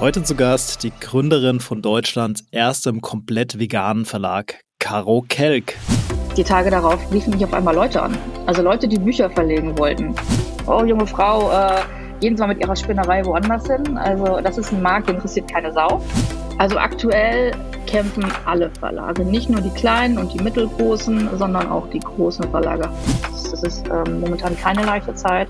Heute zu Gast die Gründerin von Deutschlands erstem komplett veganen Verlag, Caro Kelk. Die Tage darauf riefen mich auf einmal Leute an. Also Leute, die Bücher verlegen wollten. Oh, junge Frau, äh, gehen Sie mal mit Ihrer Spinnerei woanders hin. Also das ist ein Markt, der interessiert keine Sau. Also aktuell kämpfen alle Verlage, nicht nur die kleinen und die mittelgroßen, sondern auch die großen Verlage. Das ist ähm, momentan keine leichte Zeit.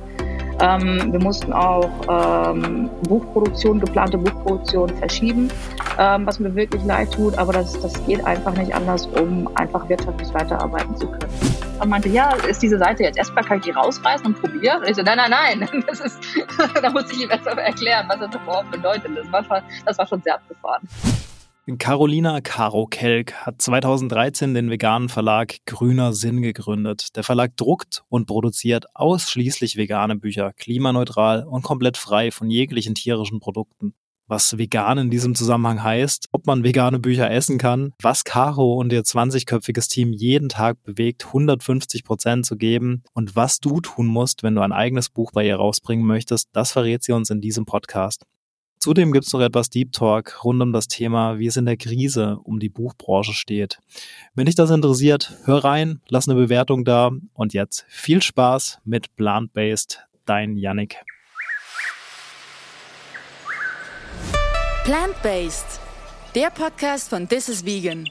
Ähm, wir mussten auch ähm, Buchproduktion, geplante Buchproduktion verschieben, ähm, was mir wirklich leid tut, aber das, das geht einfach nicht anders, um einfach wirtschaftlich weiterarbeiten zu können. Er meinte, ja, ist diese Seite jetzt essbar, kann ich die rausreißen und probieren? Und ich so, nein, nein, nein, das ist, da muss ich ihm erst mal erklären, was das überhaupt bedeutet. Das war das war schon sehr abgefahren. Carolina Caro Kelk hat 2013 den veganen Verlag Grüner Sinn gegründet. Der Verlag druckt und produziert ausschließlich vegane Bücher, klimaneutral und komplett frei von jeglichen tierischen Produkten. Was vegan in diesem Zusammenhang heißt, ob man vegane Bücher essen kann, was Caro und ihr 20-köpfiges Team jeden Tag bewegt, 150 Prozent zu geben und was du tun musst, wenn du ein eigenes Buch bei ihr rausbringen möchtest, das verrät sie uns in diesem Podcast. Zudem gibt es noch etwas Deep Talk rund um das Thema, wie es in der Krise um die Buchbranche steht. Wenn dich das interessiert, hör rein, lass eine Bewertung da und jetzt viel Spaß mit Plant-Based, dein Yannick. Plant-Based, der Podcast von This is Vegan.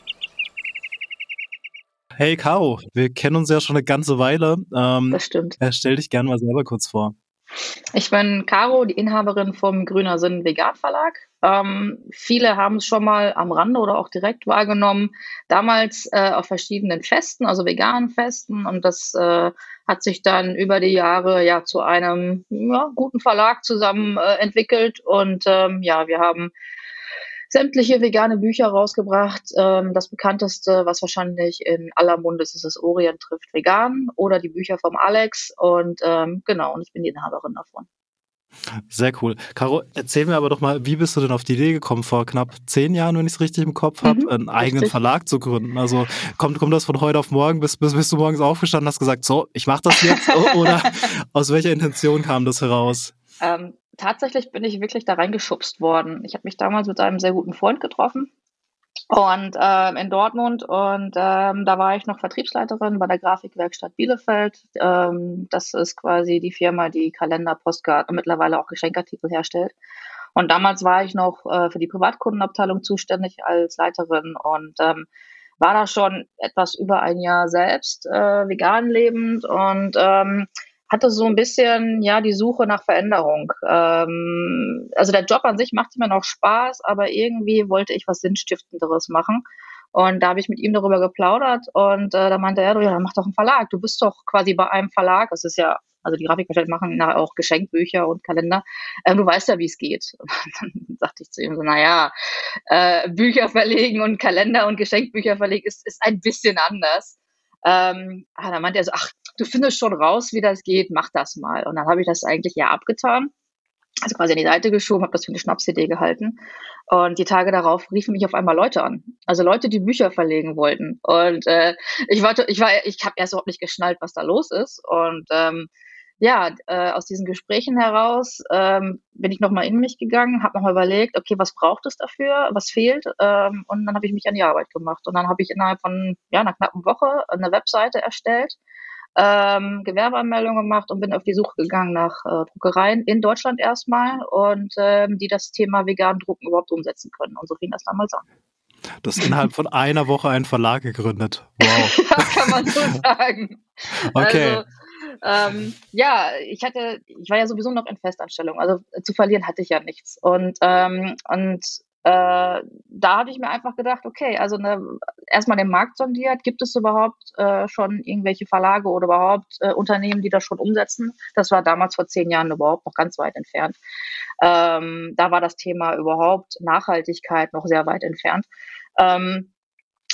Hey Caro, wir kennen uns ja schon eine ganze Weile. Ähm, das stimmt. Stell dich gerne mal selber kurz vor. Ich bin Caro, die Inhaberin vom Grüner Sinn Vegan Verlag. Ähm, viele haben es schon mal am Rande oder auch direkt wahrgenommen. Damals äh, auf verschiedenen Festen, also veganen Festen. Und das äh, hat sich dann über die Jahre ja zu einem ja, guten Verlag zusammen äh, entwickelt. Und ähm, ja, wir haben sämtliche vegane Bücher rausgebracht. Ähm, das bekannteste, was wahrscheinlich in aller Munde ist, ist das Orient trifft vegan oder die Bücher vom Alex. Und ähm, genau, und ich bin die Inhaberin davon. Sehr cool. Caro, erzähl mir aber doch mal, wie bist du denn auf die Idee gekommen, vor knapp zehn Jahren, wenn ich es richtig im Kopf habe, mhm, einen eigenen richtig. Verlag zu gründen? Also kommt, kommt das von heute auf morgen, bist, bist, bist du morgens aufgestanden, hast gesagt, so, ich mache das jetzt? oder aus welcher Intention kam das heraus? Ähm, tatsächlich bin ich wirklich da reingeschubst worden. Ich habe mich damals mit einem sehr guten Freund getroffen und ähm, in Dortmund und ähm, da war ich noch Vertriebsleiterin bei der Grafikwerkstatt Bielefeld. Ähm, das ist quasi die Firma, die Kalender, Postkarten und mittlerweile auch Geschenkartikel herstellt. Und damals war ich noch äh, für die Privatkundenabteilung zuständig als Leiterin und ähm, war da schon etwas über ein Jahr selbst äh, vegan lebend und ähm, hatte so ein bisschen, ja, die Suche nach Veränderung. Ähm, also der Job an sich macht mir noch Spaß, aber irgendwie wollte ich was Sinnstiftenderes machen. Und da habe ich mit ihm darüber geplaudert und äh, da meinte er, ja, mach doch einen Verlag. Du bist doch quasi bei einem Verlag. Das ist ja, also die Grafikgeschäfte machen nachher auch Geschenkbücher und Kalender. Ähm, du weißt ja, wie es geht. Und dann sagte ich zu ihm so, naja, äh, Bücher verlegen und Kalender und Geschenkbücher verlegen ist, ist ein bisschen anders. Ähm, ah, dann meinte er so, ach, du findest schon raus, wie das geht, mach das mal. Und dann habe ich das eigentlich ja abgetan. Also quasi an die Seite geschoben, habe das für eine Schnapsidee gehalten. Und die Tage darauf riefen mich auf einmal Leute an. Also Leute, die Bücher verlegen wollten. Und äh, ich war, ich war, ich habe erst überhaupt nicht geschnallt, was da los ist. Und ähm, ja, äh, aus diesen Gesprächen heraus ähm, bin ich nochmal in mich gegangen, habe nochmal überlegt, okay, was braucht es dafür, was fehlt? Ähm, und dann habe ich mich an die Arbeit gemacht. Und dann habe ich innerhalb von ja, einer knappen Woche eine Webseite erstellt, ähm, Gewerbeanmeldung gemacht und bin auf die Suche gegangen nach äh, Druckereien in Deutschland erstmal und ähm, die das Thema vegan Drucken überhaupt umsetzen können. Und so fing das damals an. Du hast innerhalb von einer Woche einen Verlag gegründet. Wow. ja, kann man so sagen. Okay. Also, ähm, ja, ich hatte, ich war ja sowieso noch in Festanstellung, also zu verlieren hatte ich ja nichts. Und, ähm, und äh, da habe ich mir einfach gedacht, okay, also ne, erstmal den Markt sondiert, gibt es überhaupt äh, schon irgendwelche Verlage oder überhaupt äh, Unternehmen, die das schon umsetzen? Das war damals vor zehn Jahren überhaupt noch ganz weit entfernt. Ähm, da war das Thema überhaupt Nachhaltigkeit noch sehr weit entfernt. Ähm,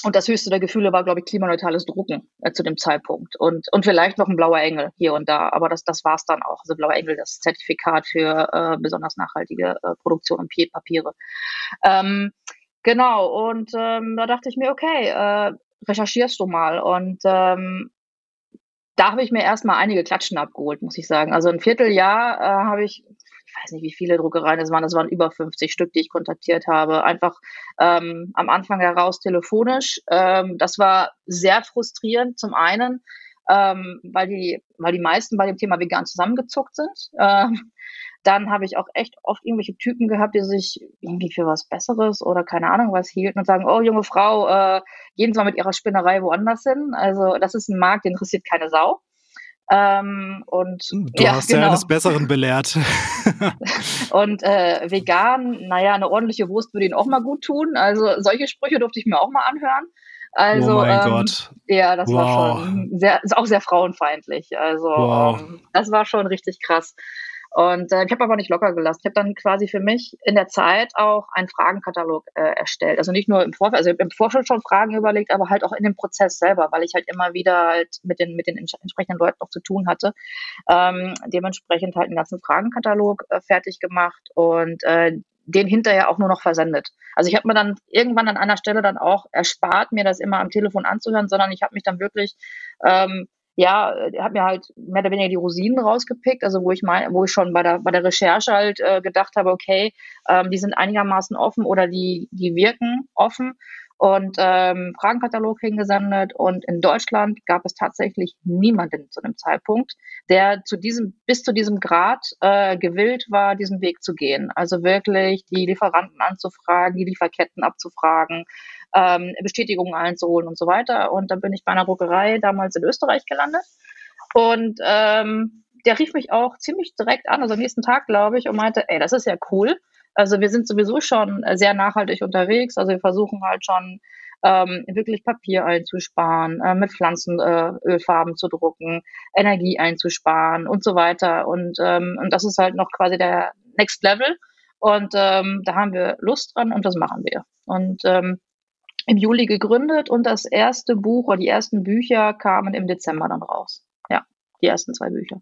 und das höchste der Gefühle war, glaube ich, klimaneutrales Drucken äh, zu dem Zeitpunkt. Und, und vielleicht noch ein blauer Engel hier und da. Aber das, das war es dann auch. Also blauer Engel, das Zertifikat für äh, besonders nachhaltige äh, Produktion und Papiere. Ähm, genau. Und ähm, da dachte ich mir, okay, äh, recherchierst du mal. Und ähm, da habe ich mir erstmal einige Klatschen abgeholt, muss ich sagen. Also ein Vierteljahr äh, habe ich weiß nicht, wie viele Druckereien es waren, das waren über 50 Stück, die ich kontaktiert habe. Einfach ähm, am Anfang heraus telefonisch. Ähm, das war sehr frustrierend zum einen, ähm, weil, die, weil die meisten bei dem Thema vegan zusammengezuckt sind. Ähm, dann habe ich auch echt oft irgendwelche Typen gehabt, die sich irgendwie für was Besseres oder keine Ahnung was hielten und sagen, oh junge Frau, äh, gehen Sie mal mit Ihrer Spinnerei woanders hin. Also das ist ein Markt, den interessiert keine Sau. Ähm, und du ja, hast genau. ja eines Besseren belehrt. und äh, vegan, naja, eine ordentliche Wurst würde ihnen auch mal gut tun. Also solche Sprüche durfte ich mir auch mal anhören. Also, oh mein ähm, Gott. Ja, das wow. war schon sehr, ist auch sehr frauenfeindlich. Also, wow. ähm, das war schon richtig krass. Und äh, ich habe aber nicht locker gelassen. Ich habe dann quasi für mich in der Zeit auch einen Fragenkatalog äh, erstellt. Also nicht nur im Vorfeld, also im Vorfeld schon Fragen überlegt, aber halt auch in dem Prozess selber, weil ich halt immer wieder halt mit den, mit den entsprechenden Leuten noch zu tun hatte. Ähm, dementsprechend halt einen ganzen Fragenkatalog äh, fertig gemacht und äh, den hinterher auch nur noch versendet. Also ich habe mir dann irgendwann an einer Stelle dann auch erspart, mir das immer am Telefon anzuhören, sondern ich habe mich dann wirklich ähm, ja, habe mir halt mehr oder weniger die Rosinen rausgepickt, also wo ich mal, wo ich schon bei der bei der Recherche halt äh, gedacht habe, okay, ähm, die sind einigermaßen offen oder die die wirken offen und ähm, Fragenkatalog hingesendet und in Deutschland gab es tatsächlich niemanden zu dem Zeitpunkt, der zu diesem bis zu diesem Grad äh, gewillt war, diesen Weg zu gehen. Also wirklich die Lieferanten anzufragen, die Lieferketten abzufragen, ähm, Bestätigungen einzuholen und so weiter. Und dann bin ich bei einer Druckerei damals in Österreich gelandet. Und ähm, der rief mich auch ziemlich direkt an, also am nächsten Tag, glaube ich, und meinte, ey, das ist ja cool. Also wir sind sowieso schon sehr nachhaltig unterwegs. Also wir versuchen halt schon ähm, wirklich Papier einzusparen, äh, mit Pflanzenölfarben äh, zu drucken, Energie einzusparen und so weiter. Und, ähm, und das ist halt noch quasi der Next Level. Und ähm, da haben wir Lust dran und das machen wir. Und ähm, im Juli gegründet und das erste Buch oder die ersten Bücher kamen im Dezember dann raus. Ja, die ersten zwei Bücher.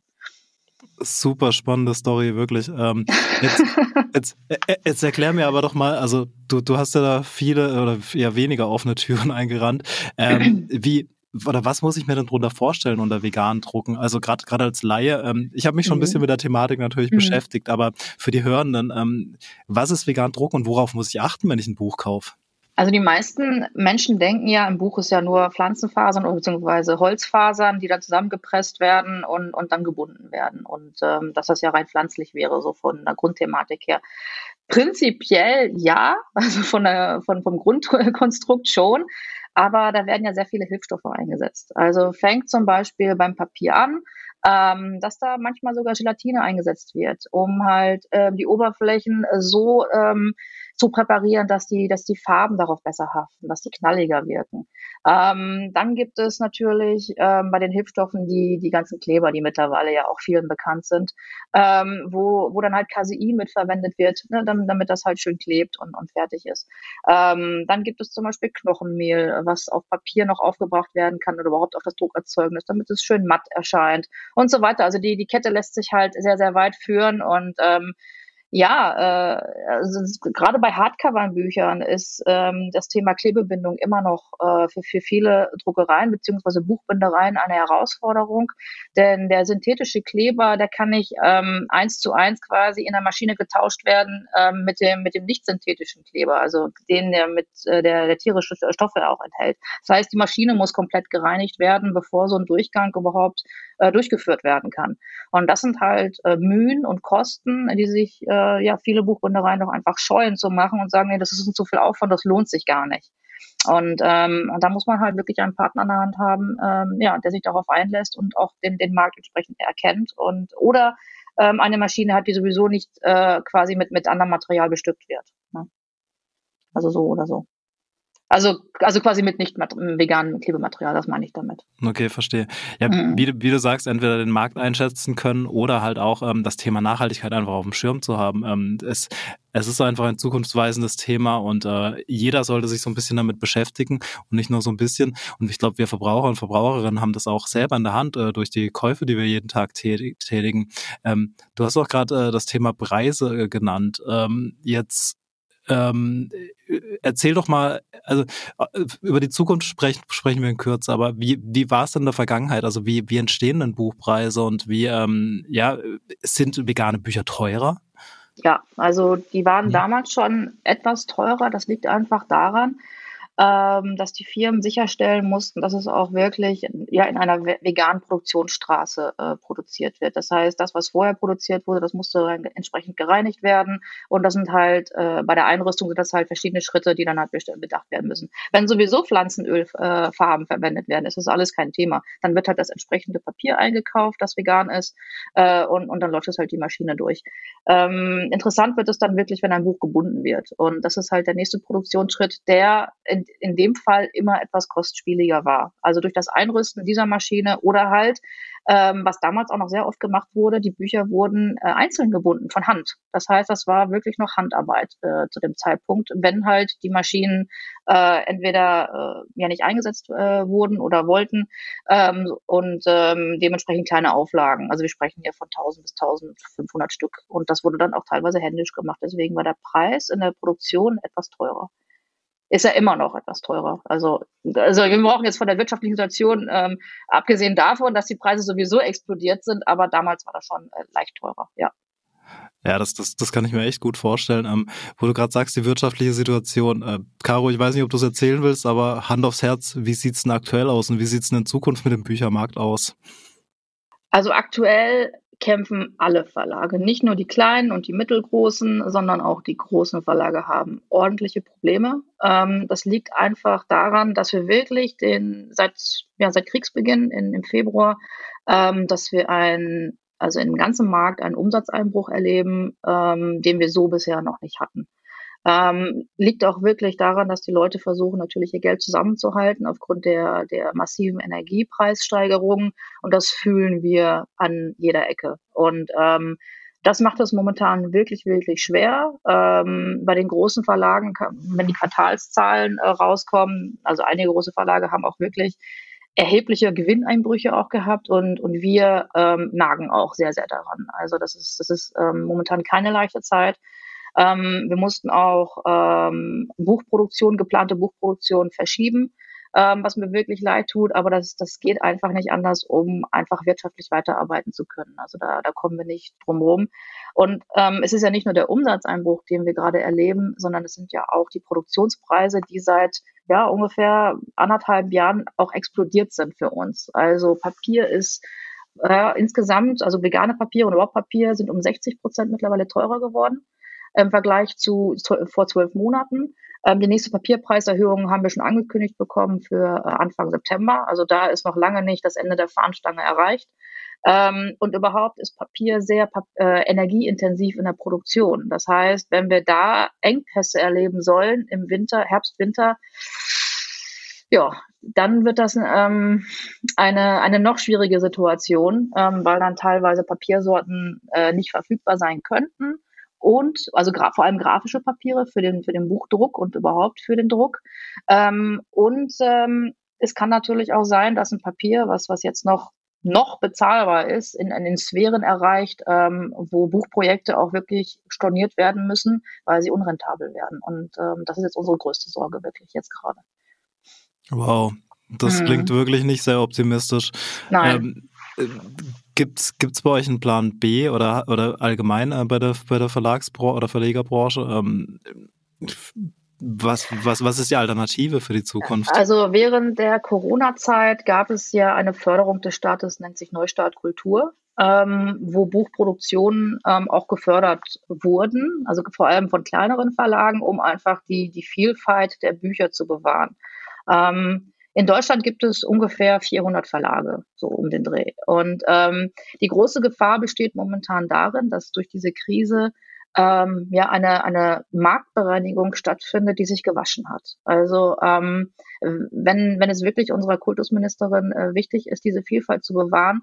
Super spannende Story, wirklich. Ähm, jetzt, jetzt, äh, äh, jetzt, erklär mir aber doch mal, also du, du hast ja da viele oder ja weniger offene Türen eingerannt. Ähm, wie, oder was muss ich mir denn darunter vorstellen unter vegan drucken? Also gerade gerade als Laie, ähm, ich habe mich schon ein bisschen mhm. mit der Thematik natürlich mhm. beschäftigt, aber für die Hörenden, ähm, was ist vegan drucken und worauf muss ich achten, wenn ich ein Buch kaufe? Also die meisten Menschen denken ja, ein Buch ist ja nur Pflanzenfasern bzw. Holzfasern, die dann zusammengepresst werden und, und dann gebunden werden. Und ähm, dass das ja rein pflanzlich wäre, so von der Grundthematik her. Prinzipiell ja, also von der, von, vom Grundkonstrukt schon. Aber da werden ja sehr viele Hilfsstoffe eingesetzt. Also fängt zum Beispiel beim Papier an, ähm, dass da manchmal sogar Gelatine eingesetzt wird, um halt äh, die Oberflächen so ähm, zu präparieren, dass die, dass die Farben darauf besser haften, dass die knalliger wirken. Ähm, dann gibt es natürlich ähm, bei den Hilfsstoffen die, die ganzen Kleber, die mittlerweile ja auch vielen bekannt sind, ähm, wo, wo dann halt Casein mitverwendet wird, ne, damit, damit das halt schön klebt und, und fertig ist. Ähm, dann gibt es zum Beispiel Knochenmehl, was auf Papier noch aufgebracht werden kann oder überhaupt auf das Druckerzeugnis, damit es schön matt erscheint und so weiter. Also die, die Kette lässt sich halt sehr, sehr weit führen und ähm, ja, äh, also gerade bei Hardcover-Büchern ist ähm, das Thema Klebebindung immer noch äh, für, für viele Druckereien beziehungsweise Buchbindereien eine Herausforderung, denn der synthetische Kleber, der kann nicht ähm, eins zu eins quasi in der Maschine getauscht werden ähm, mit dem mit dem nicht synthetischen Kleber, also den der mit äh, der, der tierische Stoffe auch enthält. Das heißt, die Maschine muss komplett gereinigt werden, bevor so ein Durchgang überhaupt äh, durchgeführt werden kann. Und das sind halt äh, Mühen und Kosten, die sich äh, ja viele Buchbindereien doch einfach scheuen zu machen und sagen, nee, das ist uns zu viel Aufwand, das lohnt sich gar nicht. Und, ähm, und da muss man halt wirklich einen Partner an der Hand haben, ähm, ja, der sich darauf einlässt und auch den, den Markt entsprechend erkennt und oder ähm, eine Maschine hat, die sowieso nicht äh, quasi mit, mit anderem Material bestückt wird. Ne? Also so oder so. Also, also quasi mit nicht veganem Klebematerial, das meine ich damit. Okay, verstehe. Ja, mhm. wie, wie, du sagst, entweder den Markt einschätzen können oder halt auch ähm, das Thema Nachhaltigkeit einfach auf dem Schirm zu haben. Ähm, es, es ist einfach ein zukunftsweisendes Thema und äh, jeder sollte sich so ein bisschen damit beschäftigen und nicht nur so ein bisschen. Und ich glaube, wir Verbraucher und Verbraucherinnen haben das auch selber in der Hand äh, durch die Käufe, die wir jeden Tag tätigen. Ähm, du hast auch gerade äh, das Thema Preise äh, genannt. Ähm, jetzt Ähm, erzähl doch mal, also äh, über die Zukunft sprechen, sprechen wir in Kürze, aber wie, wie war es denn in der Vergangenheit? Also wie, wie entstehen denn Buchpreise und wie ähm, ja, sind vegane Bücher teurer? Ja, also die waren ja. damals schon etwas teurer. Das liegt einfach daran, ähm, dass die Firmen sicherstellen mussten, dass es auch wirklich ja, in einer veganen Produktionsstraße äh, produziert wird. Das heißt, das, was vorher produziert wurde, das musste entsprechend gereinigt werden. Und das sind halt äh, bei der Einrüstung sind das halt verschiedene Schritte, die dann halt bedacht werden müssen. Wenn sowieso Pflanzenölfarben äh, verwendet werden, ist das alles kein Thema. Dann wird halt das entsprechende Papier eingekauft, das vegan ist, äh, und, und dann läuft es halt die Maschine durch. Ähm, interessant wird es dann wirklich, wenn ein Buch gebunden wird. Und das ist halt der nächste Produktionsschritt, der in in, dem Fall immer etwas kostspieliger war. Also durch das Einrüsten dieser Maschine oder halt, ähm, was damals auch noch sehr oft gemacht wurde, die Bücher wurden äh, einzeln gebunden von Hand. Das heißt, das war wirklich noch Handarbeit äh, zu dem Zeitpunkt, wenn halt die Maschinen äh, entweder äh, ja nicht eingesetzt äh, wurden oder wollten ähm, und ähm, dementsprechend kleine Auflagen. Also wir sprechen hier von 1000 bis 1500 Stück und das wurde dann auch teilweise händisch gemacht. Deswegen war der Preis in der Produktion etwas teurer ist er immer noch etwas teurer. Also, also wir brauchen jetzt von der wirtschaftlichen Situation, ähm, abgesehen davon, dass die Preise sowieso explodiert sind, aber damals war das schon äh, leicht teurer, ja. Ja, das, das, das kann ich mir echt gut vorstellen. Ähm, wo du gerade sagst, die wirtschaftliche Situation. Äh, Caro, ich weiß nicht, ob du es erzählen willst, aber Hand aufs Herz, wie sieht's denn aktuell aus und wie sieht's denn in Zukunft mit dem Büchermarkt aus? Also aktuell kämpfen alle Verlage. Nicht nur die kleinen und die mittelgroßen, sondern auch die großen Verlage haben ordentliche Probleme. Ähm, das liegt einfach daran, dass wir wirklich den seit, ja, seit Kriegsbeginn in, im Februar, ähm, dass wir ein, also im ganzen Markt einen Umsatzeinbruch erleben, ähm, den wir so bisher noch nicht hatten. Ähm, liegt auch wirklich daran, dass die Leute versuchen, natürlich ihr Geld zusammenzuhalten aufgrund der, der massiven Energiepreissteigerungen. Und das fühlen wir an jeder Ecke. Und ähm, das macht es momentan wirklich, wirklich schwer. Ähm, bei den großen Verlagen, wenn die Quartalszahlen äh, rauskommen, also einige große Verlage haben auch wirklich erhebliche Gewinneinbrüche auch gehabt und, und wir ähm, nagen auch sehr, sehr daran. Also das ist, das ist ähm, momentan keine leichte Zeit. Ähm, wir mussten auch ähm, Buchproduktion, geplante Buchproduktion verschieben, ähm, was mir wirklich leid tut, aber das, das geht einfach nicht anders, um einfach wirtschaftlich weiterarbeiten zu können. Also da, da kommen wir nicht drum rum. Und ähm, es ist ja nicht nur der Umsatzeinbruch, den wir gerade erleben, sondern es sind ja auch die Produktionspreise, die seit ja ungefähr anderthalb Jahren auch explodiert sind für uns. Also Papier ist äh, insgesamt, also vegane Papier und überhaupt Papier sind um 60 Prozent mittlerweile teurer geworden im Vergleich zu, vor zwölf Monaten. Ähm, die nächste Papierpreiserhöhung haben wir schon angekündigt bekommen für äh, Anfang September. Also da ist noch lange nicht das Ende der Fahnenstange erreicht. Ähm, und überhaupt ist Papier sehr äh, energieintensiv in der Produktion. Das heißt, wenn wir da Engpässe erleben sollen im Winter, Herbst, Winter, ja, dann wird das ähm, eine, eine noch schwierige Situation, ähm, weil dann teilweise Papiersorten äh, nicht verfügbar sein könnten und also vor allem grafische Papiere für den, für den Buchdruck und überhaupt für den Druck. Ähm, und ähm, es kann natürlich auch sein, dass ein Papier, was, was jetzt noch noch bezahlbar ist, in, in den Sphären erreicht, ähm, wo Buchprojekte auch wirklich storniert werden müssen, weil sie unrentabel werden. Und ähm, das ist jetzt unsere größte Sorge wirklich jetzt gerade. Wow, das mhm. klingt wirklich nicht sehr optimistisch. Nein. Ähm, Gibt es bei euch einen Plan B oder, oder allgemein äh, bei der, bei der Verlagsbranche oder Verlegerbranche? Ähm, was, was, was ist die Alternative für die Zukunft? Also während der Corona-Zeit gab es ja eine Förderung des Staates, nennt sich Neustart Kultur, ähm, wo Buchproduktionen ähm, auch gefördert wurden, also vor allem von kleineren Verlagen, um einfach die, die Vielfalt der Bücher zu bewahren. Ähm, in Deutschland gibt es ungefähr 400 Verlage, so um den Dreh. Und ähm, die große Gefahr besteht momentan darin, dass durch diese Krise ähm, ja eine, eine Marktbereinigung stattfindet, die sich gewaschen hat. Also ähm, wenn, wenn es wirklich unserer Kultusministerin äh, wichtig ist, diese Vielfalt zu bewahren,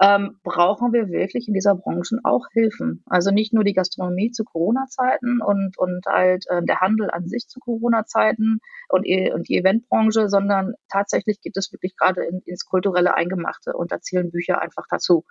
ähm, brauchen wir wirklich in dieser Branche auch Hilfen. Also nicht nur die Gastronomie zu Corona-Zeiten und, und halt äh, der Handel an sich zu Corona-Zeiten und, und die Eventbranche, sondern tatsächlich geht es wirklich gerade in, ins kulturelle Eingemachte und da zählen Bücher einfach dazu.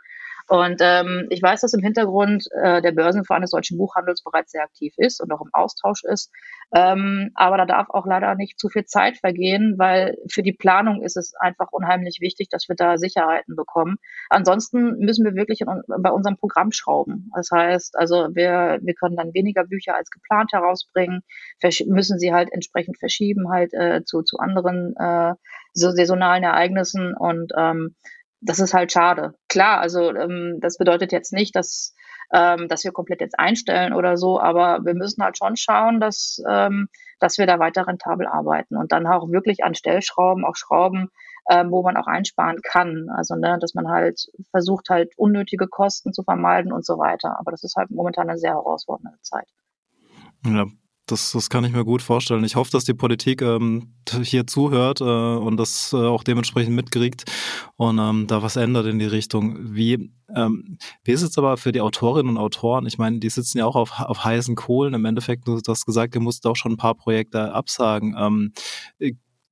Und ähm, ich weiß, dass im Hintergrund äh, der Börsenverein des deutschen Buchhandels bereits sehr aktiv ist und auch im Austausch ist. Ähm, aber da darf auch leider nicht zu viel Zeit vergehen, weil für die Planung ist es einfach unheimlich wichtig, dass wir da Sicherheiten bekommen. Ansonsten müssen wir wirklich bei unserem Programm schrauben. Das heißt, also wir, wir können dann weniger Bücher als geplant herausbringen, müssen sie halt entsprechend verschieben halt äh, zu, zu anderen äh, so saisonalen Ereignissen und ähm, das ist halt schade. Klar, also ähm, das bedeutet jetzt nicht, dass ähm, dass wir komplett jetzt einstellen oder so, aber wir müssen halt schon schauen, dass, ähm, dass wir da weiter rentabel arbeiten und dann auch wirklich an Stellschrauben, auch Schrauben, ähm, wo man auch einsparen kann. Also, ne, dass man halt versucht, halt unnötige Kosten zu vermeiden und so weiter. Aber das ist halt momentan eine sehr herausfordernde Zeit. Ja, das, das kann ich mir gut vorstellen. Ich hoffe, dass die Politik ähm, hier zuhört äh, und das äh, auch dementsprechend mitkriegt und ähm, da was ändert in die Richtung. Wie, ähm, wie ist es aber für die Autorinnen und Autoren? Ich meine, die sitzen ja auch auf, auf heißen Kohlen. Im Endeffekt, du hast gesagt, ihr musst auch schon ein paar Projekte absagen. Ähm,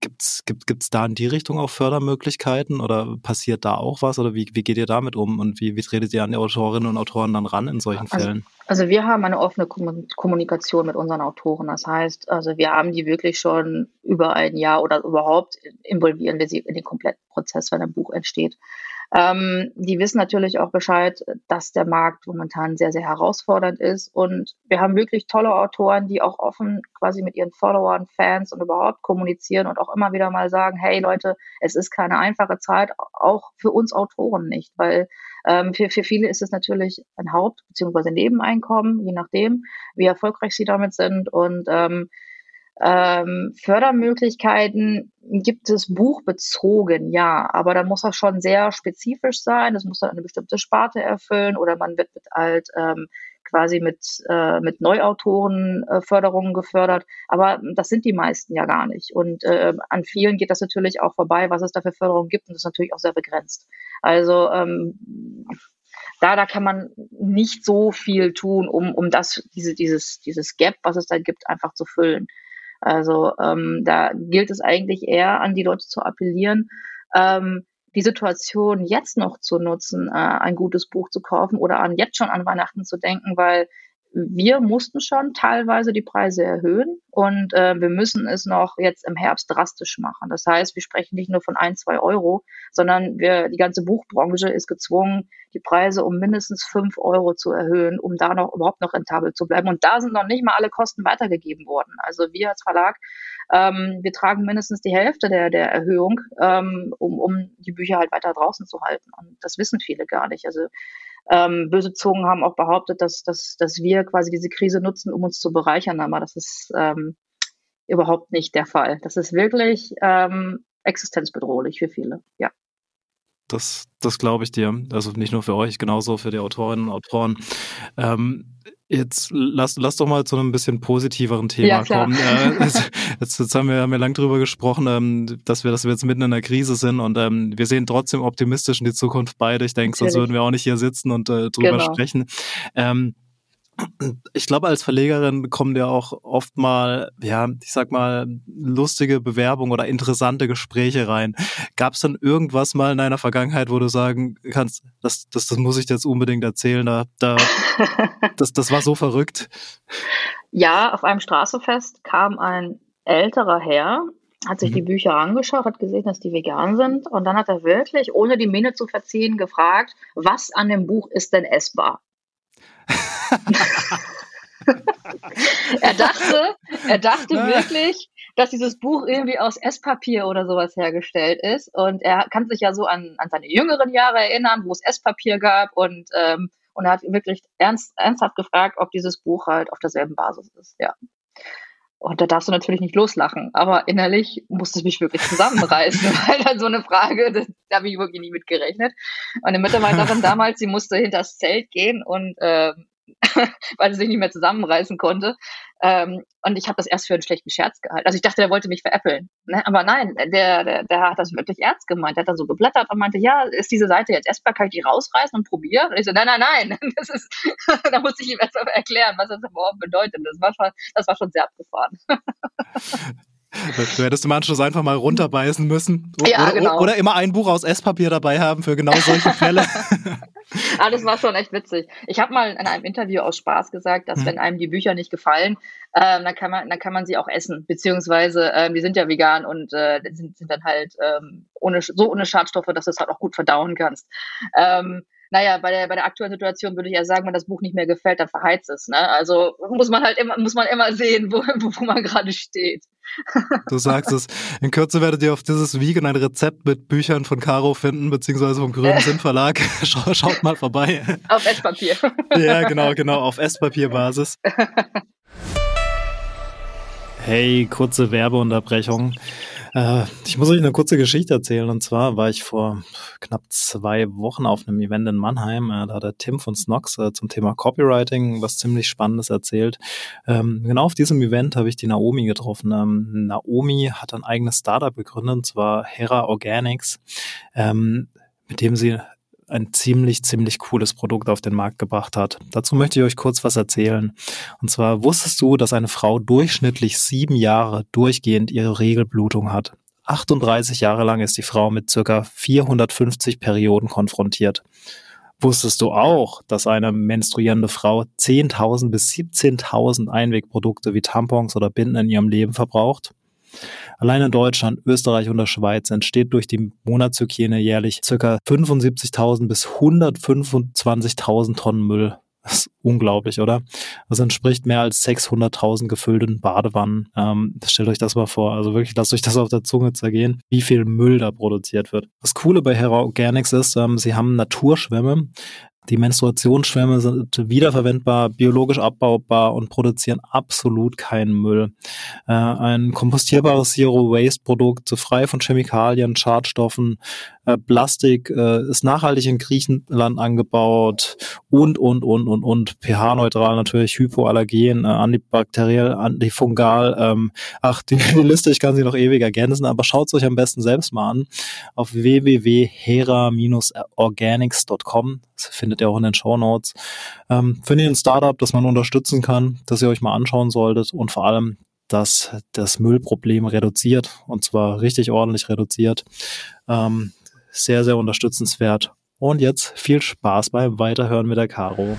Gibt's, gibt gibt's da in die Richtung auch Fördermöglichkeiten oder passiert da auch was oder wie, wie geht ihr damit um und wie, wie tretet ihr an die Autorinnen und Autoren dann ran in solchen also, Fällen? Also wir haben eine offene Kommunikation mit unseren Autoren. Das heißt, also wir haben die wirklich schon über ein Jahr oder überhaupt involvieren wir sie in den kompletten Prozess, wenn ein Buch entsteht. Ähm, die wissen natürlich auch Bescheid, dass der Markt momentan sehr, sehr herausfordernd ist. Und wir haben wirklich tolle Autoren, die auch offen quasi mit ihren Followern, Fans und überhaupt kommunizieren und auch immer wieder mal sagen, hey Leute, es ist keine einfache Zeit, auch für uns Autoren nicht, weil ähm, für, für viele ist es natürlich ein Haupt- bzw. Nebeneinkommen, je nachdem, wie erfolgreich sie damit sind. Und ähm, ähm, Fördermöglichkeiten gibt es buchbezogen, ja, aber da muss das schon sehr spezifisch sein. Das muss dann eine bestimmte Sparte erfüllen oder man wird mit halt ähm, quasi mit, äh, mit Neuautorenförderungen äh, gefördert. Aber das sind die meisten ja gar nicht. Und äh, an vielen geht das natürlich auch vorbei, was es da für Förderungen gibt. Und das ist natürlich auch sehr begrenzt. Also ähm, da, da kann man nicht so viel tun, um, um das, diese, dieses, dieses Gap, was es da gibt, einfach zu füllen. Also ähm, da gilt es eigentlich eher an die Leute zu appellieren, ähm, die Situation jetzt noch zu nutzen, äh, ein gutes Buch zu kaufen oder an jetzt schon an Weihnachten zu denken, weil wir mussten schon teilweise die Preise erhöhen und äh, wir müssen es noch jetzt im Herbst drastisch machen. Das heißt, wir sprechen nicht nur von ein, zwei Euro, sondern wir, die ganze Buchbranche ist gezwungen, die Preise um mindestens fünf Euro zu erhöhen, um da noch überhaupt noch rentabel zu bleiben. Und da sind noch nicht mal alle Kosten weitergegeben worden. Also wir als Verlag, ähm, wir tragen mindestens die Hälfte der, der Erhöhung, ähm, um, um die Bücher halt weiter draußen zu halten. Und das wissen viele gar nicht. Also ähm, böse Zungen haben auch behauptet, dass, dass, dass wir quasi diese Krise nutzen, um uns zu bereichern, aber das ist ähm, überhaupt nicht der Fall. Das ist wirklich ähm, existenzbedrohlich für viele, ja. Das, das glaube ich dir. Also nicht nur für euch, genauso für die Autorinnen und Autoren. Ähm, Jetzt lass, lass doch mal zu einem bisschen positiveren Thema ja, kommen. Äh, jetzt, jetzt, haben wir, haben wir lang drüber gesprochen, ähm, dass wir, dass wir jetzt mitten in der Krise sind und ähm, wir sehen trotzdem optimistisch in die Zukunft beide. Ich denke, sonst würden wir auch nicht hier sitzen und äh, drüber genau. sprechen. Ähm, ich glaube, als Verlegerin kommen dir auch oft mal, ja, ich sag mal, lustige Bewerbungen oder interessante Gespräche rein. Gab es dann irgendwas mal in deiner Vergangenheit, wo du sagen kannst, das, das, das muss ich dir jetzt unbedingt erzählen, da, da, das, das war so verrückt? Ja, auf einem Straßenfest kam ein älterer Herr, hat sich mhm. die Bücher angeschaut, hat gesehen, dass die vegan sind und dann hat er wirklich, ohne die Miene zu verziehen, gefragt, was an dem Buch ist denn essbar? er dachte, er dachte wirklich, dass dieses Buch irgendwie aus Esspapier oder sowas hergestellt ist. Und er kann sich ja so an, an seine jüngeren Jahre erinnern, wo es Esspapier gab und, ähm, und er hat wirklich ernst, ernsthaft gefragt, ob dieses Buch halt auf derselben Basis ist, ja. Und da darfst du natürlich nicht loslachen. Aber innerlich musste ich mich wirklich zusammenreißen, weil dann so eine Frage, das, da habe ich wirklich nie mit gerechnet. Und eine Mitarbeiterin damals, sie musste hinter das Zelt gehen und ähm, weil sie sich nicht mehr zusammenreißen konnte. Ähm, und ich habe das erst für einen schlechten Scherz gehalten. Also ich dachte, der wollte mich veräppeln. Ne? Aber nein, der, der, der hat das wirklich ernst gemeint. Der hat dann so geblättert und meinte, ja, ist diese Seite jetzt essbar, kann ich die rausreißen und probieren? Und ich so, nein, nein, nein. Das ist, da muss ich ihm erst mal erklären, was das überhaupt bedeutet. Das war schon, das war schon sehr abgefahren. Du hättest im Anschluss einfach mal runterbeißen müssen. Ja, oder, genau. oder immer ein Buch aus Esspapier dabei haben für genau solche Fälle. ah, das war schon echt witzig. Ich habe mal in einem Interview aus Spaß gesagt, dass hm. wenn einem die Bücher nicht gefallen, ähm, dann, kann man, dann kann man sie auch essen. Beziehungsweise, ähm, die sind ja vegan und äh, sind, sind dann halt ähm, ohne, so ohne Schadstoffe, dass du es halt auch gut verdauen kannst. Ähm, naja, bei der, bei der aktuellen Situation würde ich ja sagen, wenn das Buch nicht mehr gefällt, dann verheizt es. Ne? Also muss man halt immer, muss man immer sehen, wo, wo man gerade steht. Du sagst es. In Kürze werdet ihr auf dieses Vegan ein Rezept mit Büchern von Caro finden, beziehungsweise vom Grünen Sinn Verlag. Schaut mal vorbei. Auf Esspapier. Ja, genau, genau, auf Esspapierbasis. Hey, kurze Werbeunterbrechung. Äh, ich muss euch eine kurze Geschichte erzählen. Und zwar war ich vor knapp zwei Wochen auf einem Event in Mannheim. Äh, da hat der Tim von Snox äh, zum Thema Copywriting was ziemlich Spannendes erzählt. Ähm, genau auf diesem Event habe ich die Naomi getroffen. Ähm, Naomi hat ein eigenes Startup gegründet, und zwar Hera Organics, ähm, mit dem sie ein ziemlich, ziemlich cooles Produkt auf den Markt gebracht hat. Dazu möchte ich euch kurz was erzählen. Und zwar wusstest du, dass eine Frau durchschnittlich sieben Jahre durchgehend ihre Regelblutung hat. 38 Jahre lang ist die Frau mit circa 450 Perioden konfrontiert. Wusstest du auch, dass eine menstruierende Frau 10.000 bis 17.000 Einwegprodukte wie Tampons oder Binden in ihrem Leben verbraucht? Allein in Deutschland, Österreich und der Schweiz entsteht durch die Monatshygiene jährlich ca. 75.000 bis 125.000 Tonnen Müll. Das ist unglaublich, oder? Das entspricht mehr als 600.000 gefüllten Badewannen. Ähm, stellt euch das mal vor. Also wirklich, lasst euch das auf der Zunge zergehen, wie viel Müll da produziert wird. Das Coole bei Hera Organics ist, ähm, sie haben Naturschwämme, die Menstruationsschwämme sind wiederverwendbar, biologisch abbaubar und produzieren absolut keinen Müll. Äh, ein kompostierbares Zero-Waste-Produkt, frei von Chemikalien, Schadstoffen, äh, Plastik, äh, ist nachhaltig in Griechenland angebaut und, und, und, und, und, pH-neutral natürlich, hypoallergen, äh, antibakteriell, antifungal. Ähm, ach, die, die Liste, ich kann sie noch ewig ergänzen, aber schaut es euch am besten selbst mal an auf www.hera-organics.com. Das findet ihr auch in den Show Notes. Ähm, findet ihr ein Startup, das man unterstützen kann, das ihr euch mal anschauen solltet und vor allem dass das Müllproblem reduziert und zwar richtig ordentlich reduziert. Ähm, sehr, sehr unterstützenswert. Und jetzt viel Spaß beim Weiterhören mit der Caro.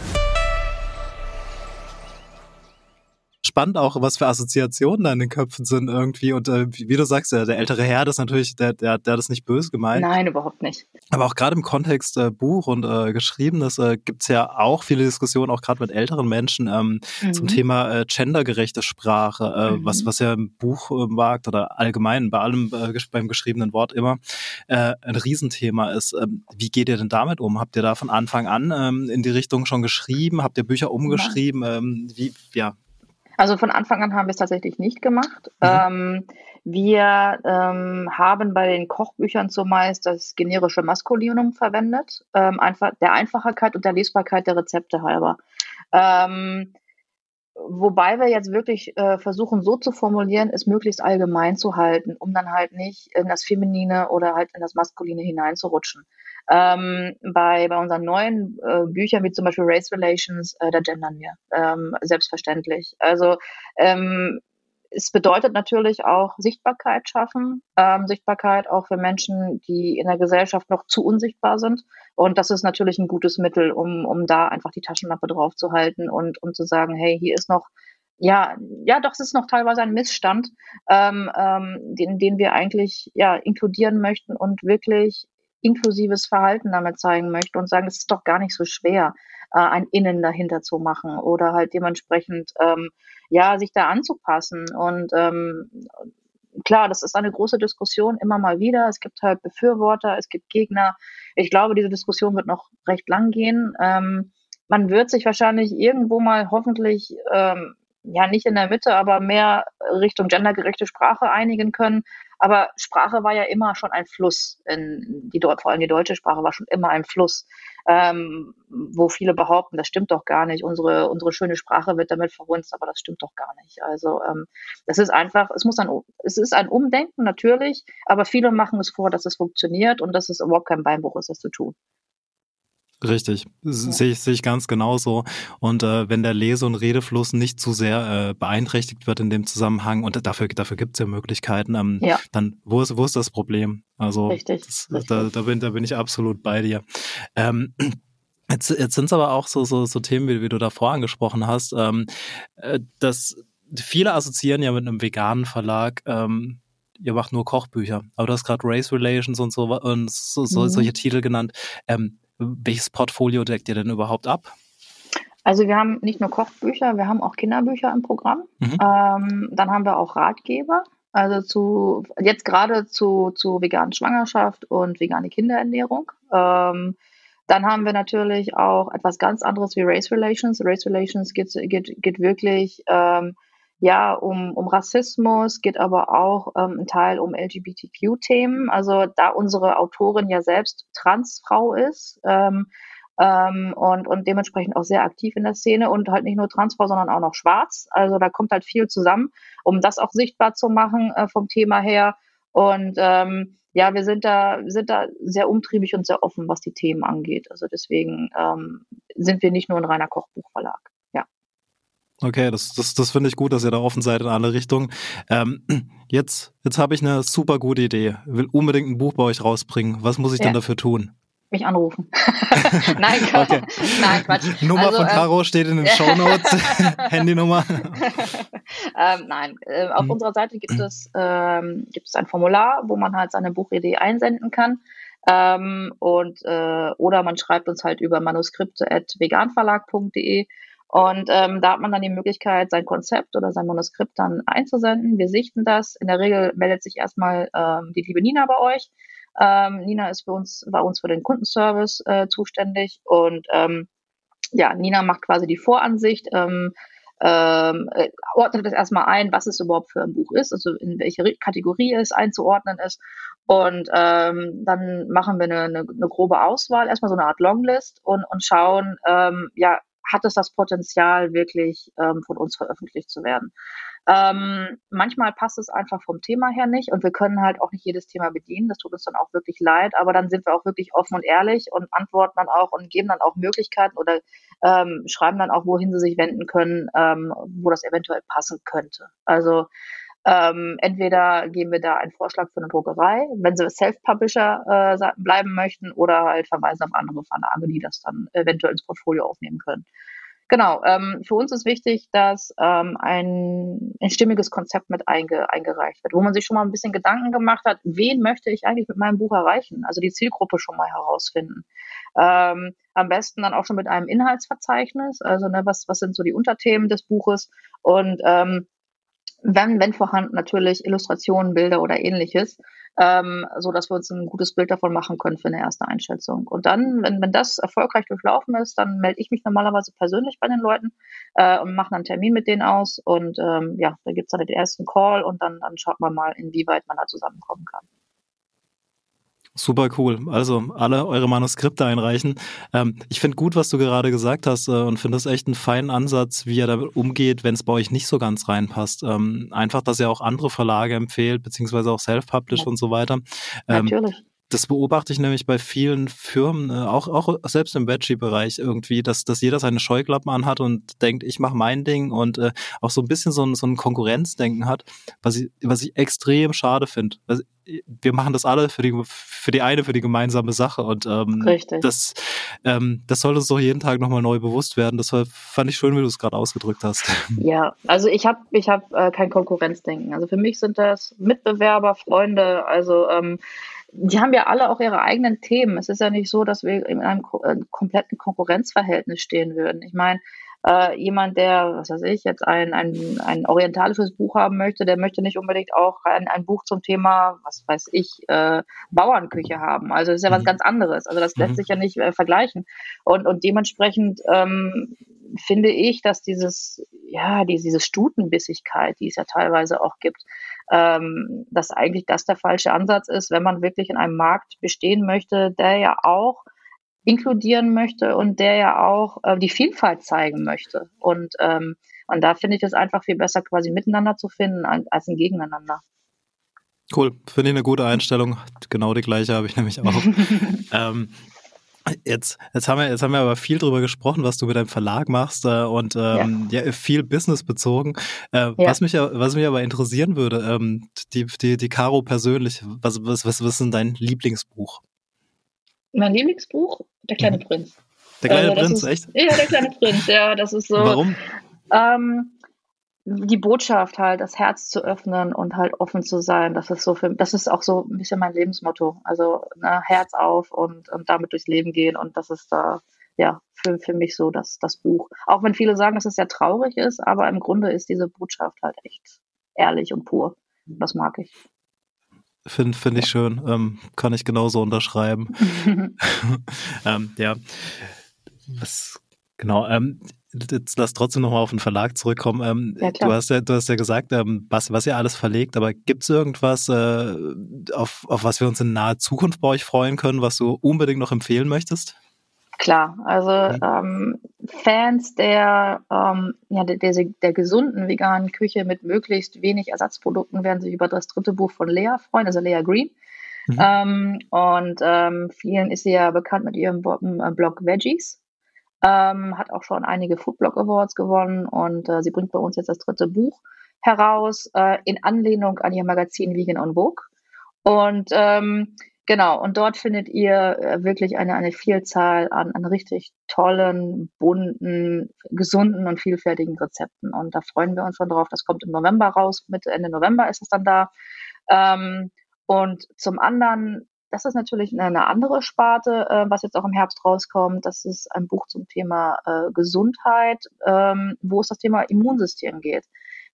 Spannend auch, was für Assoziationen da in den Köpfen sind irgendwie. Und äh, wie du sagst, der, der ältere Herr, das ist natürlich, der, der, der hat das nicht böse gemeint. Nein, überhaupt nicht. Aber auch gerade im Kontext äh, Buch und äh, Geschriebenes äh, gibt ja auch viele Diskussionen, auch gerade mit älteren Menschen, ähm, mhm. zum Thema äh, gendergerechte Sprache, äh, mhm. was, was ja im Buchmarkt oder allgemein bei allem äh, beim geschriebenen Wort immer äh, ein Riesenthema ist. Ähm, wie geht ihr denn damit um? Habt ihr da von Anfang an ähm, in die Richtung schon geschrieben? Habt ihr Bücher umgeschrieben? Ähm, wie, ja, also von Anfang an haben wir es tatsächlich nicht gemacht. Mhm. Ähm, wir ähm, haben bei den Kochbüchern zumeist das generische Maskulinum verwendet, ähm, einfach der Einfachheit und der Lesbarkeit der Rezepte halber. Ähm, wobei wir jetzt wirklich äh, versuchen, so zu formulieren, es möglichst allgemein zu halten, um dann halt nicht in das Feminine oder halt in das Maskuline hineinzurutschen. Ähm, bei, bei unseren neuen äh, Büchern, wie zum Beispiel Race Relations, äh, da gendern wir, ähm, selbstverständlich. Also ähm, es bedeutet natürlich auch Sichtbarkeit schaffen, ähm, Sichtbarkeit auch für Menschen, die in der Gesellschaft noch zu unsichtbar sind. Und das ist natürlich ein gutes Mittel, um, um da einfach die Taschenlampe drauf zu halten und um zu sagen, hey, hier ist noch ja, ja, doch, es ist noch teilweise ein Missstand, ähm, ähm, den, den wir eigentlich ja inkludieren möchten und wirklich inklusives Verhalten damit zeigen möchte und sagen, es ist doch gar nicht so schwer, äh, ein Innen dahinter zu machen oder halt dementsprechend ähm, ja sich da anzupassen. Und ähm, klar, das ist eine große Diskussion immer mal wieder. Es gibt halt Befürworter, es gibt Gegner. Ich glaube, diese Diskussion wird noch recht lang gehen. Ähm, man wird sich wahrscheinlich irgendwo mal hoffentlich ähm, ja nicht in der Mitte, aber mehr Richtung gendergerechte Sprache einigen können. Aber Sprache war ja immer schon ein Fluss. In die, vor allem die deutsche Sprache war schon immer ein Fluss, ähm, wo viele behaupten, das stimmt doch gar nicht. Unsere, unsere schöne Sprache wird damit verhunzt, aber das stimmt doch gar nicht. Also ähm, das ist einfach, es muss ein, es ist ein Umdenken natürlich, aber viele machen es vor, dass es funktioniert und dass es überhaupt kein Beinbruch ist, das zu tun. Richtig, ja. sehe ich, sehe ich ganz genauso. Und äh, wenn der Lese- und Redefluss nicht zu sehr äh, beeinträchtigt wird in dem Zusammenhang, und dafür, dafür gibt es ja Möglichkeiten, ähm, ja. dann wo ist, wo ist das Problem? Also richtig, das, richtig. Da, da, bin, da bin ich absolut bei dir. Ähm, Jetzt, jetzt sind es aber auch so, so, so Themen, wie, wie du davor angesprochen hast, ähm, äh, dass viele assoziieren ja mit einem veganen Verlag, ähm, ihr macht nur Kochbücher, aber du hast gerade Race Relations und so und so, mhm. solche Titel genannt. Ähm, welches Portfolio deckt ihr denn überhaupt ab? Also wir haben nicht nur Kochbücher, wir haben auch Kinderbücher im Programm. Mhm. Ähm, dann haben wir auch Ratgeber, also zu jetzt gerade zu, zu veganen Schwangerschaft und vegane Kinderernährung. Ähm, dann haben wir natürlich auch etwas ganz anderes wie Race Relations. Race Relations geht, geht, geht wirklich ähm, ja um, um Rassismus, geht aber auch ähm, ein Teil um LGBTQ-Themen. Also da unsere Autorin ja selbst Transfrau ist ähm, ähm, und, und dementsprechend auch sehr aktiv in der Szene und halt nicht nur Transfrau, sondern auch noch schwarz. Also da kommt halt viel zusammen, um das auch sichtbar zu machen äh, vom Thema her. Und ähm, ja, wir sind da, sind da sehr umtriebig und sehr offen, was die Themen angeht. Also deswegen ähm, sind wir nicht nur ein reiner Kochbuchverlag. Okay, das, das, das finde ich gut, dass ihr da offen seid in alle Richtungen. Ähm, jetzt jetzt habe ich eine super gute Idee. Will unbedingt ein Buch bei euch rausbringen. Was muss ich ja. denn dafür tun? mich anrufen. Nein, okay. Nein, Quatsch. Nummer also, von Caro ähm, steht in den Show Notes. Handynummer. ähm, nein, äh, auf mhm. unserer Seite gibt es, ähm, gibt es ein Formular, wo man halt seine Buchidee einsenden kann. Ähm, und äh, oder man schreibt uns halt über manuskripte.veganverlag.de und ähm, da hat man dann die Möglichkeit, sein Konzept oder sein Manuskript dann einzusenden. Wir sichten das. In der Regel meldet sich erstmal ähm, die liebe Nina bei euch ähm, Nina ist für uns, bei uns für den Kundenservice äh, zuständig und ähm, ja, Nina macht quasi die Voransicht, ähm, ähm, äh, ordnet das erstmal ein, was es überhaupt für ein Buch ist, also in welche Kategorie es einzuordnen ist. Und ähm, dann machen wir eine, eine, eine grobe Auswahl, erstmal so eine Art Longlist und, und schauen, ähm, ja, hat es das Potenzial, wirklich ähm, von uns veröffentlicht zu werden. Ähm, manchmal passt es einfach vom Thema her nicht und wir können halt auch nicht jedes Thema bedienen. Das tut uns dann auch wirklich leid, aber dann sind wir auch wirklich offen und ehrlich und antworten dann auch und geben dann auch Möglichkeiten oder ähm, schreiben dann auch, wohin sie sich wenden können, ähm, wo das eventuell passen könnte. Also ähm, entweder geben wir da einen Vorschlag für eine Druckerei, wenn sie Self-Publisher äh, bleiben möchten, oder halt verweisen auf andere Verlage, die das dann eventuell ins Portfolio aufnehmen können. Genau, ähm, für uns ist wichtig, dass ähm, ein, ein stimmiges Konzept mit einge, eingereicht wird, wo man sich schon mal ein bisschen Gedanken gemacht hat, wen möchte ich eigentlich mit meinem Buch erreichen? Also die Zielgruppe schon mal herausfinden. Ähm, am besten dann auch schon mit einem Inhaltsverzeichnis, also ne, was, was sind so die Unterthemen des Buches und ähm, wenn, wenn vorhanden, natürlich Illustrationen, Bilder oder ähnliches, ähm, so dass wir uns ein gutes Bild davon machen können für eine erste Einschätzung. Und dann, wenn, wenn das erfolgreich durchlaufen ist, dann melde ich mich normalerweise persönlich bei den Leuten äh, und mache einen Termin mit denen aus. Und ähm, ja, da gibt's dann den ersten Call und dann, dann schaut man mal, inwieweit man da zusammenkommen kann. Super cool. Also alle eure Manuskripte einreichen. Ähm, ich finde gut, was du gerade gesagt hast äh, und finde das echt einen feinen Ansatz, wie ihr damit umgeht, wenn es bei euch nicht so ganz reinpasst. Ähm, einfach, dass ihr auch andere Verlage empfehlt, beziehungsweise auch Self-Publish ja. und so weiter. Ähm, Natürlich. Das beobachte ich nämlich bei vielen Firmen, äh, auch, auch selbst im Veggie-Bereich irgendwie, dass, dass jeder seine Scheuklappen anhat und denkt, ich mache mein Ding und äh, auch so ein bisschen so ein, so ein Konkurrenzdenken hat, was ich, was ich extrem schade finde. Also, wir machen das alle für die, für die eine, für die gemeinsame Sache und ähm, Richtig. das, ähm, das soll uns doch jeden Tag nochmal neu bewusst werden. Das fand ich schön, wie du es gerade ausgedrückt hast. Ja, also ich habe ich hab, äh, kein Konkurrenzdenken. Also für mich sind das Mitbewerber, Freunde, also ähm, die haben ja alle auch ihre eigenen Themen. Es ist ja nicht so, dass wir in einem äh, kompletten Konkurrenzverhältnis stehen würden. Ich meine, äh, jemand, der, was weiß ich, jetzt ein, ein, ein orientalisches Buch haben möchte, der möchte nicht unbedingt auch ein, ein Buch zum Thema, was weiß ich, äh, Bauernküche haben. Also das ist ja was mhm. ganz anderes. Also das lässt mhm. sich ja nicht äh, vergleichen. Und, und dementsprechend ähm, finde ich, dass dieses, ja, die, diese Stutenbissigkeit, die es ja teilweise auch gibt, ähm, dass eigentlich das der falsche Ansatz ist, wenn man wirklich in einem Markt bestehen möchte, der ja auch inkludieren möchte und der ja auch äh, die Vielfalt zeigen möchte. Und, ähm, und da finde ich es einfach viel besser, quasi miteinander zu finden als ein Gegeneinander. Cool, finde ich eine gute Einstellung. Genau die gleiche habe ich nämlich auch. ähm, Jetzt, jetzt, haben wir, jetzt haben wir aber viel drüber gesprochen, was du mit deinem Verlag machst äh, und ähm, ja. ja. viel Business bezogen. Äh, ja. was, mich, was mich aber interessieren würde, ähm, die, die, die Caro persönlich, was, was, was, was ist denn dein Lieblingsbuch? Mein Lieblingsbuch? Der kleine mhm. Prinz. Der kleine äh, Prinz, ist, echt? Ja, der kleine Prinz, ja, das ist so. Warum? Ähm, die Botschaft halt, das Herz zu öffnen und halt offen zu sein, das ist so für, das ist auch so ein bisschen mein Lebensmotto. Also ne, Herz auf und, und damit durchs Leben gehen und das ist da ja für, für mich so das, das Buch. Auch wenn viele sagen, dass es sehr traurig ist, aber im Grunde ist diese Botschaft halt echt ehrlich und pur. Das mag ich. Finde find ich schön. Ähm, kann ich genauso unterschreiben. ähm, ja. Was, genau. Ähm, jetzt lass trotzdem nochmal auf den Verlag zurückkommen. Ähm, ja, du, hast ja, du hast ja gesagt, ähm, was, was ihr alles verlegt, aber gibt es irgendwas, äh, auf, auf was wir uns in naher Zukunft bei euch freuen können, was du unbedingt noch empfehlen möchtest? Klar, also ähm, Fans der, ähm, ja, der, der, der, gesunden veganen Küche mit möglichst wenig Ersatzprodukten werden sich über das dritte Buch von Lea freuen, also Lea Green. Mhm. Ähm, und ähm, vielen ist sie ja bekannt mit ihrem äh, Blog Veggies. Ähm, hat auch schon einige Foodblog Awards gewonnen und äh, sie bringt bei uns jetzt das dritte Buch heraus äh, in Anlehnung an ihr Magazin Vegan on Vogue. Und ähm, genau, und dort findet ihr äh, wirklich eine, eine Vielzahl an, an richtig tollen, bunten, gesunden und vielfältigen Rezepten. Und da freuen wir uns schon drauf. Das kommt im November raus, Mitte, Ende November ist es dann da. Ähm, und zum anderen das ist natürlich eine andere Sparte, äh, was jetzt auch im Herbst rauskommt. Das ist ein Buch zum Thema äh, Gesundheit, ähm, wo es das Thema Immunsystem geht.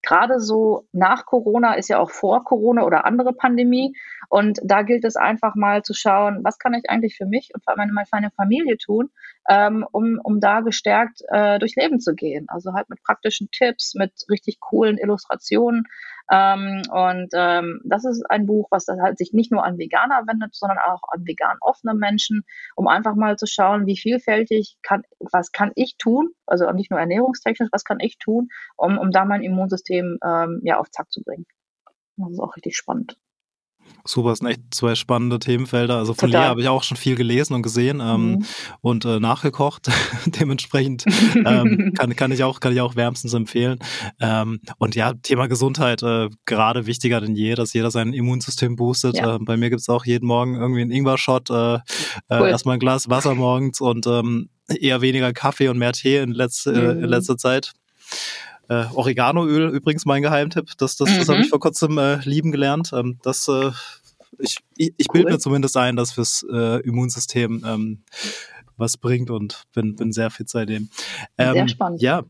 Gerade so nach Corona ist ja auch vor Corona oder andere Pandemie. Und da gilt es einfach mal zu schauen, was kann ich eigentlich für mich und für meine, meine Familie tun, ähm, um, um da gestärkt äh, durchs Leben zu gehen. Also halt mit praktischen Tipps, mit richtig coolen Illustrationen, ähm, und ähm, das ist ein Buch, was halt sich nicht nur an Veganer wendet, sondern auch an vegan offene Menschen, um einfach mal zu schauen, wie vielfältig kann, was kann ich tun, also nicht nur ernährungstechnisch, was kann ich tun, um, um da mein Immunsystem ähm, ja auf Zack zu bringen. Das ist auch richtig spannend. Super, das sind echt zwei spannende Themenfelder. Also von Total. Lea habe ich auch schon viel gelesen und gesehen ähm, mhm. und äh, nachgekocht. Dementsprechend ähm, kann, kann, ich auch, kann ich auch wärmstens empfehlen. Ähm, und ja, Thema Gesundheit, äh, gerade wichtiger denn je, dass jeder sein Immunsystem boostet. Ja. Äh, bei mir gibt es auch jeden Morgen irgendwie einen Ingwer-Shot, äh, äh cool. erstmal ein Glas Wasser morgens und ähm, eher weniger Kaffee und mehr Tee in, letz, mhm. in letzter Zeit. Äh, Oreganoöl übrigens mein Geheimtipp. Das, das, mhm. das habe ich vor kurzem äh, lieben gelernt. Ähm, das, äh, ich ich, ich cool. bilde mir zumindest ein, dass fürs äh, Immunsystem ähm, was bringt und bin, bin sehr fit seitdem. Ähm, sehr spannend. Ja.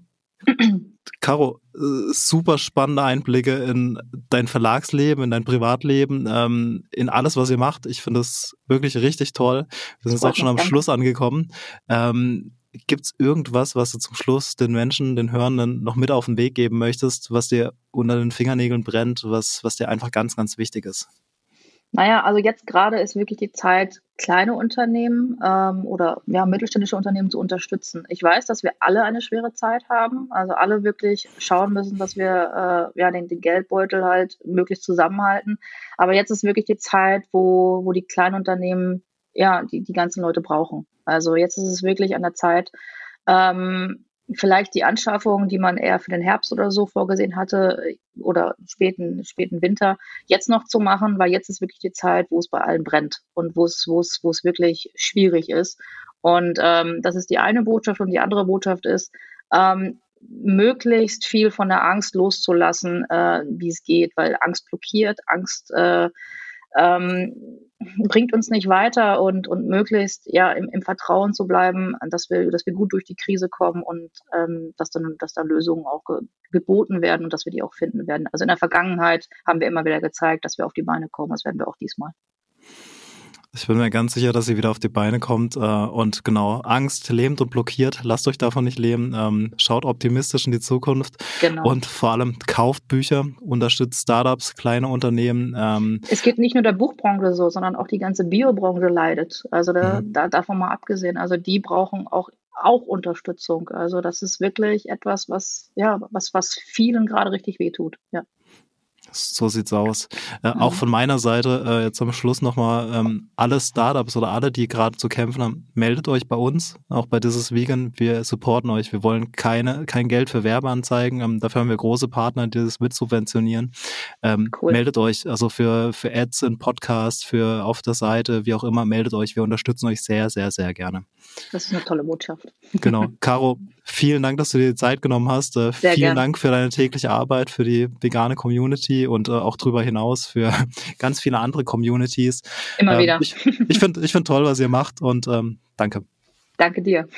Caro, äh, super spannende Einblicke in dein Verlagsleben, in dein Privatleben, ähm, in alles, was ihr macht. Ich finde das wirklich richtig toll. Wir sind jetzt auch schon am Schluss angekommen. Gibt es irgendwas, was du zum Schluss den Menschen, den Hörenden noch mit auf den Weg geben möchtest, was dir unter den Fingernägeln brennt, was, was dir einfach ganz, ganz wichtig ist? Naja, also jetzt gerade ist wirklich die Zeit, kleine Unternehmen ähm, oder ja, mittelständische Unternehmen zu unterstützen. Ich weiß, dass wir alle eine schwere Zeit haben, also alle wirklich schauen müssen, dass wir äh, ja, den, den Geldbeutel halt möglichst zusammenhalten. Aber jetzt ist wirklich die Zeit, wo, wo die kleinen Unternehmen ja, die, die ganzen Leute brauchen. Also jetzt ist es wirklich an der Zeit, ähm, vielleicht die Anschaffung, die man eher für den Herbst oder so vorgesehen hatte oder späten, späten Winter, jetzt noch zu machen, weil jetzt ist wirklich die Zeit, wo es bei allen brennt und wo es, wo es, wirklich schwierig ist. Und ähm, das ist die eine Botschaft und die andere Botschaft ist, ähm, möglichst viel von der Angst loszulassen, äh, wie es geht, weil Angst blockiert, Angst äh, ähm, bringt uns nicht weiter und, und möglichst ja im, im Vertrauen zu bleiben, dass wir, dass wir gut durch die Krise kommen und ähm, dass dann, dass da Lösungen auch ge geboten werden und dass wir die auch finden werden. Also in der Vergangenheit haben wir immer wieder gezeigt, dass wir auf die Beine kommen. Das werden wir auch diesmal. Ich bin mir ganz sicher, dass sie wieder auf die Beine kommt. Äh, und genau, Angst lähmt und blockiert. Lasst euch davon nicht lähmen. Ähm, schaut optimistisch in die Zukunft. Genau. Und vor allem kauft Bücher, unterstützt Startups, kleine Unternehmen. Ähm, es geht nicht nur der Buchbranche so, sondern auch die ganze Biobranche leidet. Also da, mhm. da davon mal abgesehen. Also die brauchen auch auch Unterstützung. Also das ist wirklich etwas, was ja, was was vielen gerade richtig wehtut. Ja. So sieht's aus. Äh, mhm. Auch von meiner Seite äh, jetzt am Schluss nochmal ähm, alle Startups oder alle, die gerade zu kämpfen haben, meldet euch bei uns, auch bei Dieses Vegan. Wir supporten euch. Wir wollen keine, kein Geld für Werbeanzeigen. Ähm, dafür haben wir große Partner, die das mit subventionieren. Ähm, cool. Meldet euch, also für, für Ads in Podcasts, für auf der Seite, wie auch immer, meldet euch. Wir unterstützen euch sehr, sehr, sehr gerne. Das ist eine tolle Botschaft. Genau. Caro, vielen Dank, dass du dir die Zeit genommen hast. Äh, vielen gern. Dank für deine tägliche Arbeit, für die vegane Community und äh, auch darüber hinaus für ganz viele andere Communities. Immer ähm, wieder. Ich, ich finde ich find toll, was ihr macht und ähm, danke. Danke dir.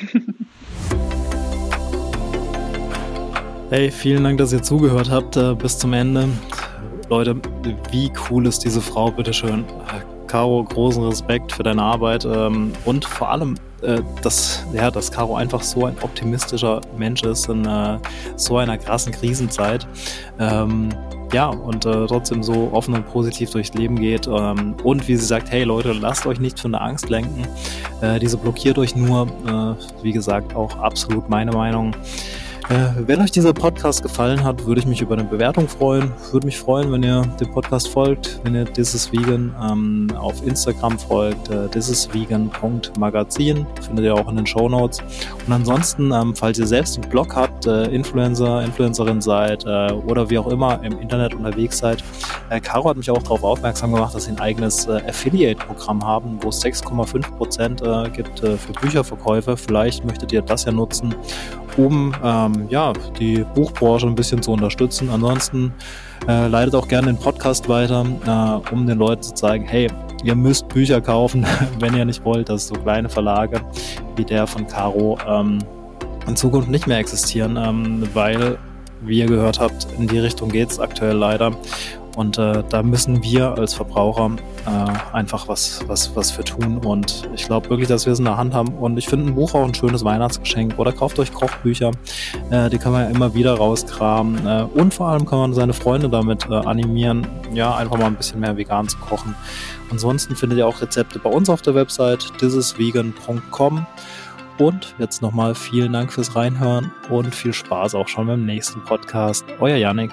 Hey, vielen Dank, dass ihr zugehört habt äh, bis zum Ende. Leute, wie cool ist diese Frau, bitteschön. Caro, großen Respekt für deine Arbeit ähm, und vor allem, äh, dass, ja, dass Caro einfach so ein optimistischer Mensch ist in äh, so einer krassen Krisenzeit. Ähm, ja, und äh, trotzdem so offen und positiv durchs Leben geht. Ähm, und wie sie sagt, hey Leute, lasst euch nicht von der Angst lenken. Äh, diese blockiert euch nur. Äh, wie gesagt, auch absolut meine Meinung. Äh, wenn euch dieser Podcast gefallen hat, würde ich mich über eine Bewertung freuen. Würde mich freuen, wenn ihr dem Podcast folgt, wenn ihr This is Vegan ähm, auf Instagram folgt, äh, thisisvegan.magazin, findet ihr auch in den Show Notes. Und ansonsten, ähm, falls ihr selbst einen Blog habt, äh, Influencer, Influencerin seid äh, oder wie auch immer im Internet unterwegs seid, äh, Caro hat mich auch darauf aufmerksam gemacht, dass sie ein eigenes äh, Affiliate-Programm haben, wo es 6,5% äh, gibt äh, für Bücherverkäufe. Vielleicht möchtet ihr das ja nutzen, um ähm, ja, die Buchbranche ein bisschen zu unterstützen. Ansonsten äh, leitet auch gerne den Podcast weiter, äh, um den Leuten zu zeigen, hey, ihr müsst Bücher kaufen, wenn ihr nicht wollt, dass so kleine Verlage wie der von Caro ähm, in Zukunft nicht mehr existieren, ähm, weil, wie ihr gehört habt, in die Richtung geht es aktuell leider. Und äh, da müssen wir als Verbraucher äh, einfach was, was, was für tun. Und ich glaube wirklich, dass wir es in der Hand haben. Und ich finde ein Buch auch ein schönes Weihnachtsgeschenk. Oder kauft euch Kochbücher. Äh, die kann man ja immer wieder rauskramen. Äh, und vor allem kann man seine Freunde damit äh, animieren, ja, einfach mal ein bisschen mehr vegan zu kochen. Ansonsten findet ihr auch Rezepte bei uns auf der Website thisisvegan.com. Und jetzt nochmal vielen Dank fürs Reinhören und viel Spaß auch schon beim nächsten Podcast. Euer Yannick.